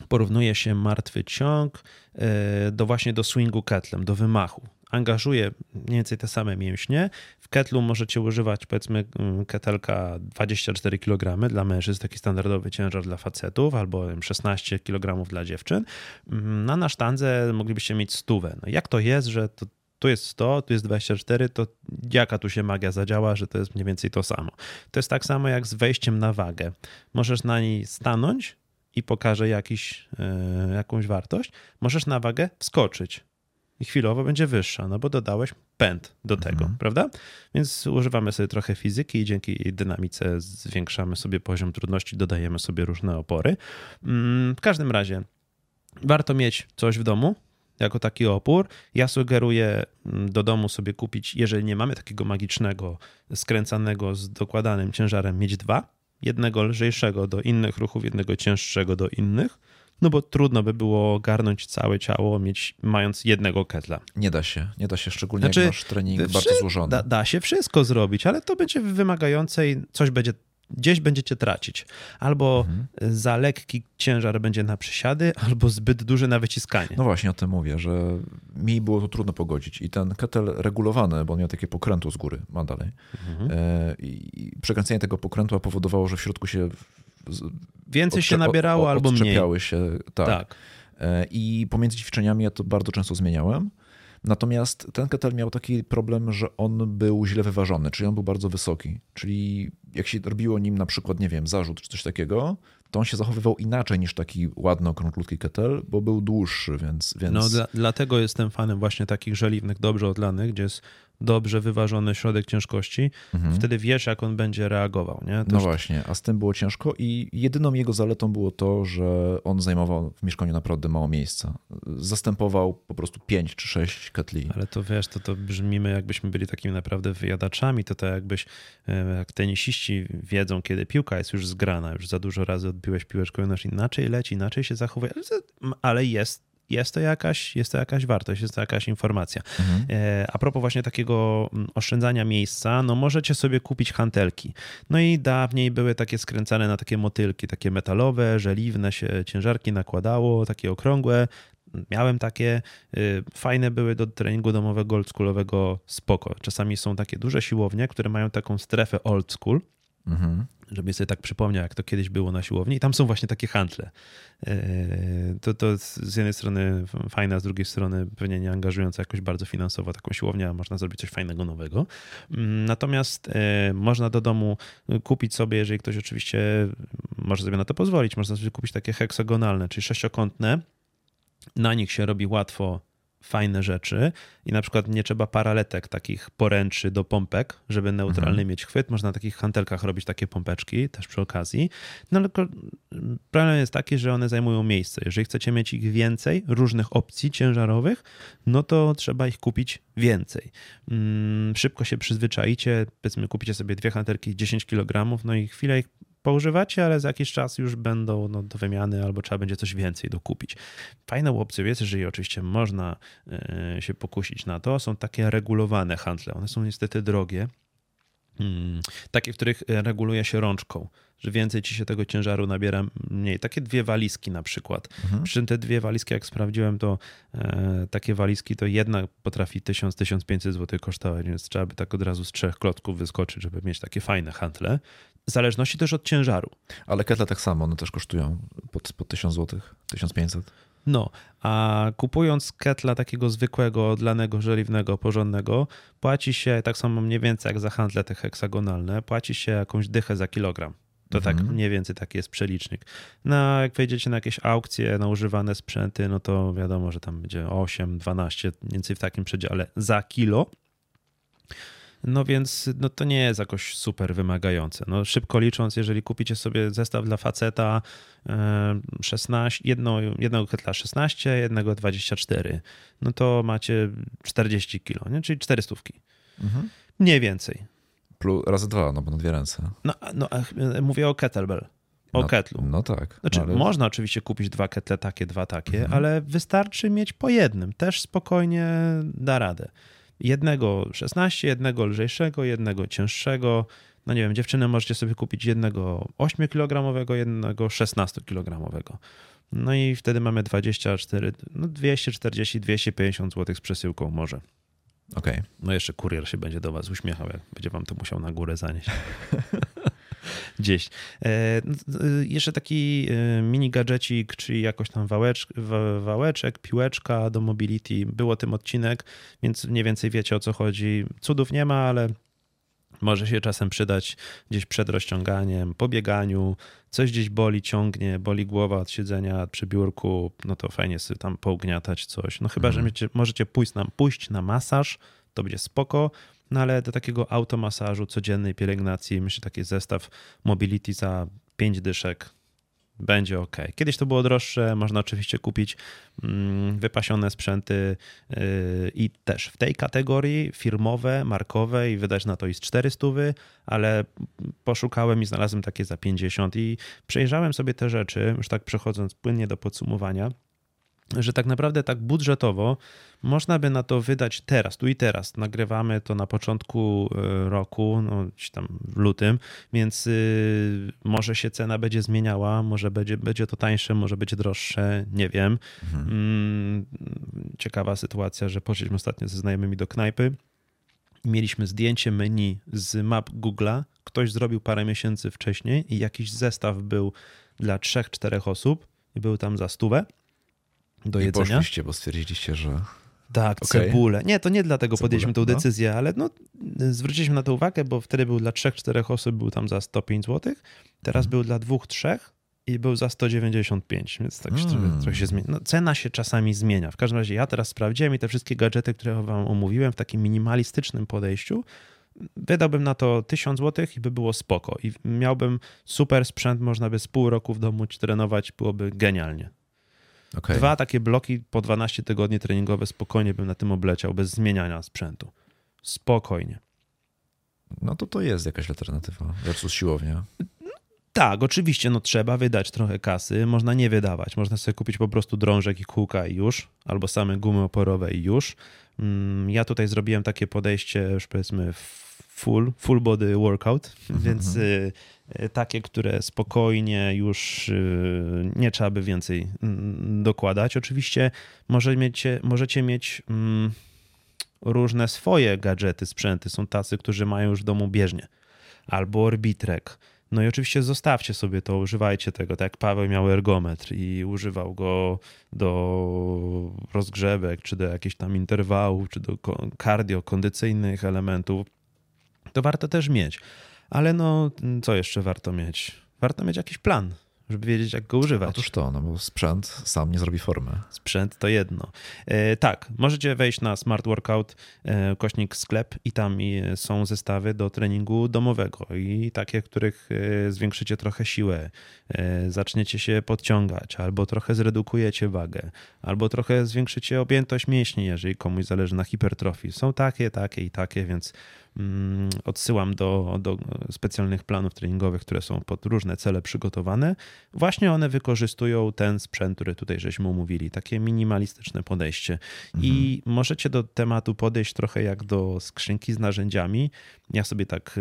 porównuje się martwy ciąg e, do właśnie do swingu ketlem, do wymachu. Angażuje mniej więcej te same mięśnie. W ketlu możecie używać powiedzmy ketelka 24 kg dla mężczyzn, taki standardowy ciężar dla facetów, albo 16 kg dla dziewczyn. Na na sztandze moglibyście mieć stówę. No jak to jest, że to tu jest 100, tu jest 24, to jaka tu się magia zadziała, że to jest mniej więcej to samo. To jest tak samo jak z wejściem na wagę. Możesz na niej stanąć i pokaże jakiś, yy, jakąś wartość, możesz na wagę wskoczyć i chwilowo będzie wyższa, no bo dodałeś pęd do tego, mhm. prawda? Więc używamy sobie trochę fizyki i dzięki dynamice zwiększamy sobie poziom trudności, dodajemy sobie różne opory. Mm, w każdym razie warto mieć coś w domu, jako taki opór. Ja sugeruję mm, do domu sobie kupić, jeżeli nie mamy takiego magicznego, skręcanego z dokładanym ciężarem, mieć dwa. Jednego lżejszego do innych ruchów, jednego cięższego do innych. No bo trudno by było garnąć całe ciało, mieć, mając jednego ketla. Nie da się, nie da się, szczególnie znaczy, jak masz trening bardzo złożony. Da, da, się wszystko zrobić, ale to będzie wymagające i coś będzie gdzieś będziecie tracić. Albo mhm. za lekki ciężar będzie na przysiady, albo zbyt duży na wyciskanie. No właśnie o tym mówię, że mi było to trudno pogodzić. I ten ketel regulowany, bo on miał takie pokrętło z góry, ma dalej. Mhm. E, I przekręcenie tego pokrętła powodowało, że w środku się więcej się nabierało albo mniej. się, tak. tak. E, I pomiędzy ćwiczeniami ja to bardzo często zmieniałem. Natomiast ten ketel miał taki problem, że on był źle wyważony, czyli on był bardzo wysoki. Czyli jak się robiło nim na przykład, nie wiem, zarzut czy coś takiego, to on się zachowywał inaczej niż taki ładny, okrąglutki ketel, bo był dłuższy, więc... więc... No dla, dlatego jestem fanem właśnie takich żeliwnych, dobrze odlanych, gdzie jest dobrze wyważony środek ciężkości, mhm. wtedy wiesz, jak on będzie reagował. Nie? no właśnie, a z tym było ciężko i jedyną jego zaletą było to, że on zajmował w mieszkaniu naprawdę mało miejsca. Zastępował po prostu 5 czy 6 ketli. Ale to wiesz, to, to brzmimy jakbyśmy byli takimi naprawdę wyjadaczami, to tak jakbyś, e, jak tenisiści wiedzą, kiedy piłka jest już zgrana, już za dużo razy odbiłeś piłeczką, inaczej leci, inaczej się zachowuje, ale jest jest to jakaś, jest to jakaś wartość, jest to jakaś informacja. Mhm. E, a propos właśnie takiego mm, oszczędzania miejsca, no możecie sobie kupić hantelki. No i dawniej były takie skręcane na takie motylki, takie metalowe, żeliwne się ciężarki nakładało, takie okrągłe. Miałem takie, y, fajne były do treningu domowego oldschoolowego spoko. Czasami są takie duże siłownie, które mają taką strefę old school, Mhm żeby sobie tak przypomniał, jak to kiedyś było na siłowni. I tam są właśnie takie handle. E, to, to z jednej strony fajne, a z drugiej strony pewnie nie angażujące jakoś bardzo finansowo taką siłownię, a można zrobić coś fajnego nowego. Mm, natomiast e, można do domu kupić sobie, jeżeli ktoś oczywiście może sobie na to pozwolić, można sobie kupić takie heksagonalne, czyli sześciokątne. Na nich się robi łatwo fajne rzeczy i na przykład nie trzeba paraletek takich poręczy do pompek, żeby neutralny mhm. mieć chwyt. Można na takich hantelkach robić takie pompeczki też przy okazji. No ale problem jest taki, że one zajmują miejsce. Jeżeli chcecie mieć ich więcej, różnych opcji ciężarowych, no to trzeba ich kupić więcej. Mm, szybko się przyzwyczaicie, powiedzmy kupicie sobie dwie hantelki 10 kg, no i chwilę ich poużywacie, ale za jakiś czas już będą no, do wymiany albo trzeba będzie coś więcej dokupić. Fajną opcją jest, jeżeli oczywiście można e, się pokusić na to, są takie regulowane handle. One są niestety drogie. Hmm, takie, w których reguluje się rączką, że więcej ci się tego ciężaru nabiera mniej. Takie dwie walizki na przykład. Mhm. Przy czym te dwie walizki, jak sprawdziłem, to e, takie walizki to jedna potrafi 1000-1500 zł kosztować, więc trzeba by tak od razu z trzech klocków wyskoczyć, żeby mieć takie fajne handle w zależności też od ciężaru. Ale ketle tak samo, one też kosztują pod, pod 1000 zł, 1500. No, a kupując ketla takiego zwykłego, odlanego, żeliwnego, porządnego, płaci się tak samo mniej więcej jak za handle te heksagonalne, płaci się jakąś dychę za kilogram. To tak mhm. mniej więcej taki jest przelicznik. No, jak wejdziecie na jakieś aukcje na używane sprzęty, no to wiadomo, że tam będzie 8, 12, mniej więcej w takim przedziale za kilo. No więc no to nie jest jakoś super wymagające. No szybko licząc, jeżeli kupicie sobie zestaw dla faceta 16, e, jedno, jednego ketla 16, jednego 24, no to macie 40 kilo, nie? czyli 400. Mhm. Mniej więcej. Plus razy dwa, no bo na dwie ręce. No, no mówię o kettlebell. O no, ketlu. No tak. Znaczy, ale... można oczywiście kupić dwa ketle takie, dwa takie, mhm. ale wystarczy mieć po jednym. Też spokojnie da radę jednego 16, jednego lżejszego, jednego cięższego. No nie wiem, dziewczyny możecie sobie kupić jednego 8-kilogramowego, jednego 16-kilogramowego. No i wtedy mamy 24, no 240, 250 zł z przesyłką może. Okej. Okay. No jeszcze kurier się będzie do was uśmiechał, jak będzie wam to musiał na górę zanieść. Gdzieś. E, jeszcze taki e, mini gadżecik, czyli jakoś tam wałeczk, wałeczek, piłeczka do mobility. Był o tym odcinek, więc mniej więcej wiecie o co chodzi. Cudów nie ma, ale może się czasem przydać gdzieś przed rozciąganiem, po bieganiu, coś gdzieś boli, ciągnie, boli głowa od siedzenia przy biurku, no to fajnie sobie tam pougniatać coś. No chyba, mhm. że możecie pójść na, pójść na masaż, to będzie spoko, no ale do takiego automasażu, codziennej pielęgnacji, myślę, taki zestaw mobility za 5 dyszek będzie ok. Kiedyś to było droższe, można oczywiście kupić mm, wypasione sprzęty yy, i też w tej kategorii firmowe, markowe i wydać na to i z 400, ale poszukałem i znalazłem takie za 50 i przejrzałem sobie te rzeczy, już tak przechodząc płynnie do podsumowania że tak naprawdę tak budżetowo można by na to wydać teraz, tu i teraz. Nagrywamy to na początku e, roku, no, gdzieś tam w lutym, więc y, może się cena będzie zmieniała, może będzie, będzie to tańsze, może będzie droższe, nie wiem. Mhm. Mm, ciekawa sytuacja, że poszliśmy ostatnio ze znajomymi do knajpy i mieliśmy zdjęcie menu z map Google'a. Ktoś zrobił parę miesięcy wcześniej i jakiś zestaw był dla trzech, czterech osób i był tam za stówę do I jedzenia. poszliście, bo stwierdziliście, że... Tak, okay. cebulę. Nie, to nie dlatego podjęliśmy tę no. decyzję, ale no, zwróciliśmy na to uwagę, bo wtedy był dla trzech, czterech osób, był tam za 105 zł, teraz hmm. był dla dwóch, trzech i był za 195, więc tak hmm. trochę się zmienia. No, cena się czasami zmienia. W każdym razie ja teraz sprawdziłem i te wszystkie gadżety, które wam omówiłem w takim minimalistycznym podejściu, wydałbym na to 1000 zł i by było spoko. I miałbym super sprzęt, można by z pół roku w domu trenować, byłoby genialnie. Okay. Dwa takie bloki po 12 tygodni treningowe spokojnie bym na tym obleciał, bez zmieniania sprzętu. Spokojnie. No to to jest jakaś alternatywa versus siłownia. Tak, oczywiście, no trzeba wydać trochę kasy, można nie wydawać. Można sobie kupić po prostu drążek i kółka i już, albo same gumy oporowe i już. Mm, ja tutaj zrobiłem takie podejście, już powiedzmy, full, full body workout, -hmm. więc y, y, takie, które spokojnie już y, nie trzeba by więcej mm, dokładać. Oczywiście może miecie, możecie mieć mm, różne swoje gadżety, sprzęty. Są tacy, którzy mają już w domu bieżnie albo orbitrek. No i oczywiście zostawcie sobie to, używajcie tego, tak jak Paweł miał ergometr i używał go do rozgrzewek, czy do jakichś tam interwałów, czy do kardio, kondycyjnych elementów to warto też mieć. Ale no, co jeszcze warto mieć? Warto mieć jakiś plan, żeby wiedzieć, jak go używać. Otóż to, no bo sprzęt sam nie zrobi formy. Sprzęt to jedno. E, tak, możecie wejść na Smart Workout, e, kośnik sklep i tam są zestawy do treningu domowego i takie, których e, zwiększycie trochę siłę, e, zaczniecie się podciągać, albo trochę zredukujecie wagę, albo trochę zwiększycie objętość mięśni, jeżeli komuś zależy na hipertrofii. Są takie, takie i takie, więc odsyłam do, do specjalnych planów treningowych, które są pod różne cele przygotowane. Właśnie one wykorzystują ten sprzęt, który tutaj żeśmy omówili, takie minimalistyczne podejście. Mhm. I możecie do tematu podejść trochę jak do skrzynki z narzędziami. Ja sobie tak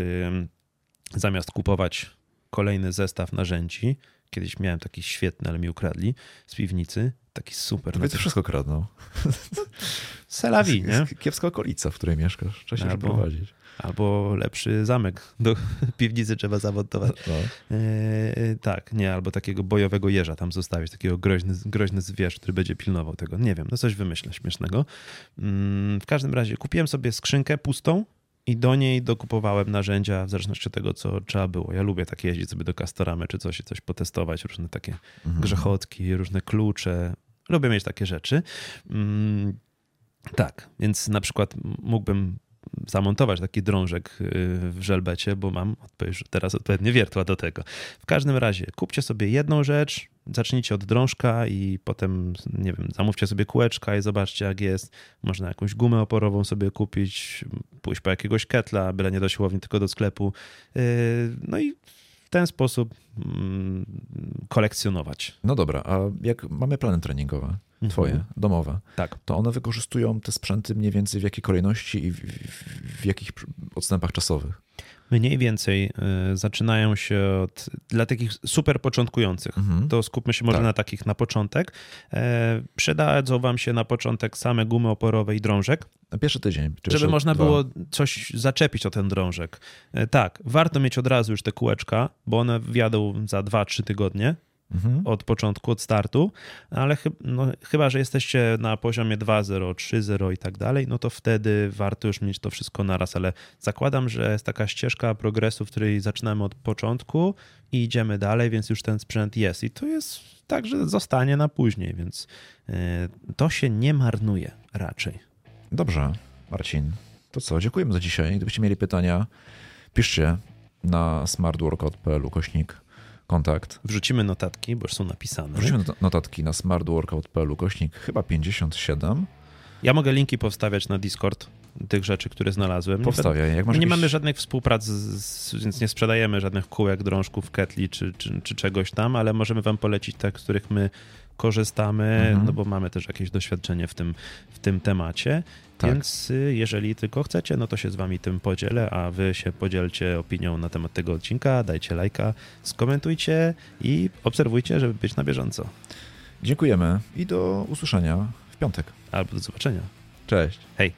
zamiast kupować kolejny zestaw narzędzi, kiedyś miałem taki świetny, ale mi ukradli z piwnicy, taki super. Tobie to wszystko kradną. Selawi, nie? Kiepska okolica, w której mieszkasz. Trzeba się Albo... przeprowadzić albo lepszy zamek do piwnicy trzeba zamontować. No. E, tak, nie, albo takiego bojowego jeża tam zostawić, takiego groźny, groźny zwierz, który będzie pilnował tego. Nie wiem, no coś wymyślę śmiesznego. Mm, w każdym razie kupiłem sobie skrzynkę pustą i do niej dokupowałem narzędzia w zależności od tego, co trzeba było. Ja lubię takie jeździć sobie do Castoramy czy coś, coś potestować, różne takie mhm. grzechotki, różne klucze. Lubię mieć takie rzeczy. Mm, tak, więc na przykład mógłbym zamontować taki drążek y, w żelbecie, bo mam teraz odpowiednie wiertła do tego. W każdym razie kupcie sobie jedną rzecz, zacznijcie od drążka i potem, nie wiem, zamówcie sobie kółeczka i zobaczcie jak jest. Można jakąś gumę oporową sobie kupić, pójść po jakiegoś ketla, byle nie do siłowni, tylko do sklepu. Y, no i w ten sposób mm, kolekcjonować. No dobra, a jak mamy plany treningowe? Twoje, mhm. domowe, tak. to one wykorzystują te sprzęty mniej więcej w jakiej kolejności i w, w jakich odstępach czasowych? Mniej więcej y, zaczynają się od, dla takich super początkujących, mhm. to skupmy się może tak. na takich na początek. E, przydadzą wam się na początek same gumy oporowe i drążek. Na pierwszy tydzień. Żeby można dwa. było coś zaczepić o ten drążek. E, tak, warto mieć od razu już te kółeczka, bo one wjadą za 2-3 tygodnie mhm. od początku, od startu, ale no, chyba, że jesteście na poziomie 2.0, 3.0 i tak dalej, no to wtedy warto już mieć to wszystko naraz, ale zakładam, że jest taka ścieżka progresu, w której zaczynamy od początku i idziemy dalej, więc już ten sprzęt jest i to jest tak, że zostanie na później, więc yy, to się nie marnuje raczej. Dobrze, Marcin. To co, dziękujemy za dzisiaj. Gdybyście mieli pytania, piszcie na smartworkout.pl kośnik kontakt. Wrzucimy notatki, bo już są napisane. Wrzucimy notatki na smartworkout.pl, kośnik chyba 57. Ja mogę linki powstawiać na Discord tych rzeczy, które znalazłem. Powstawiaj. Jak masz nie jakieś... mamy żadnej współpracy, z, więc nie sprzedajemy żadnych kółek, drążków, ketli czy, czy, czy, czegoś tam, ale możemy wam polecić te, z których my korzystamy, mhm. no bo mamy też jakieś doświadczenie w tym, w tym temacie. Tak. Więc y, jeżeli tylko chcecie, no to się z wami tym podzielę, a wy się podzielcie opinią na temat tego odcinka, dajcie lajka, skomentujcie i obserwujcie, żeby być na bieżąco. Dziękujemy i do usłyszenia w piątek. Albo do zobaczenia. Cześć. Hej.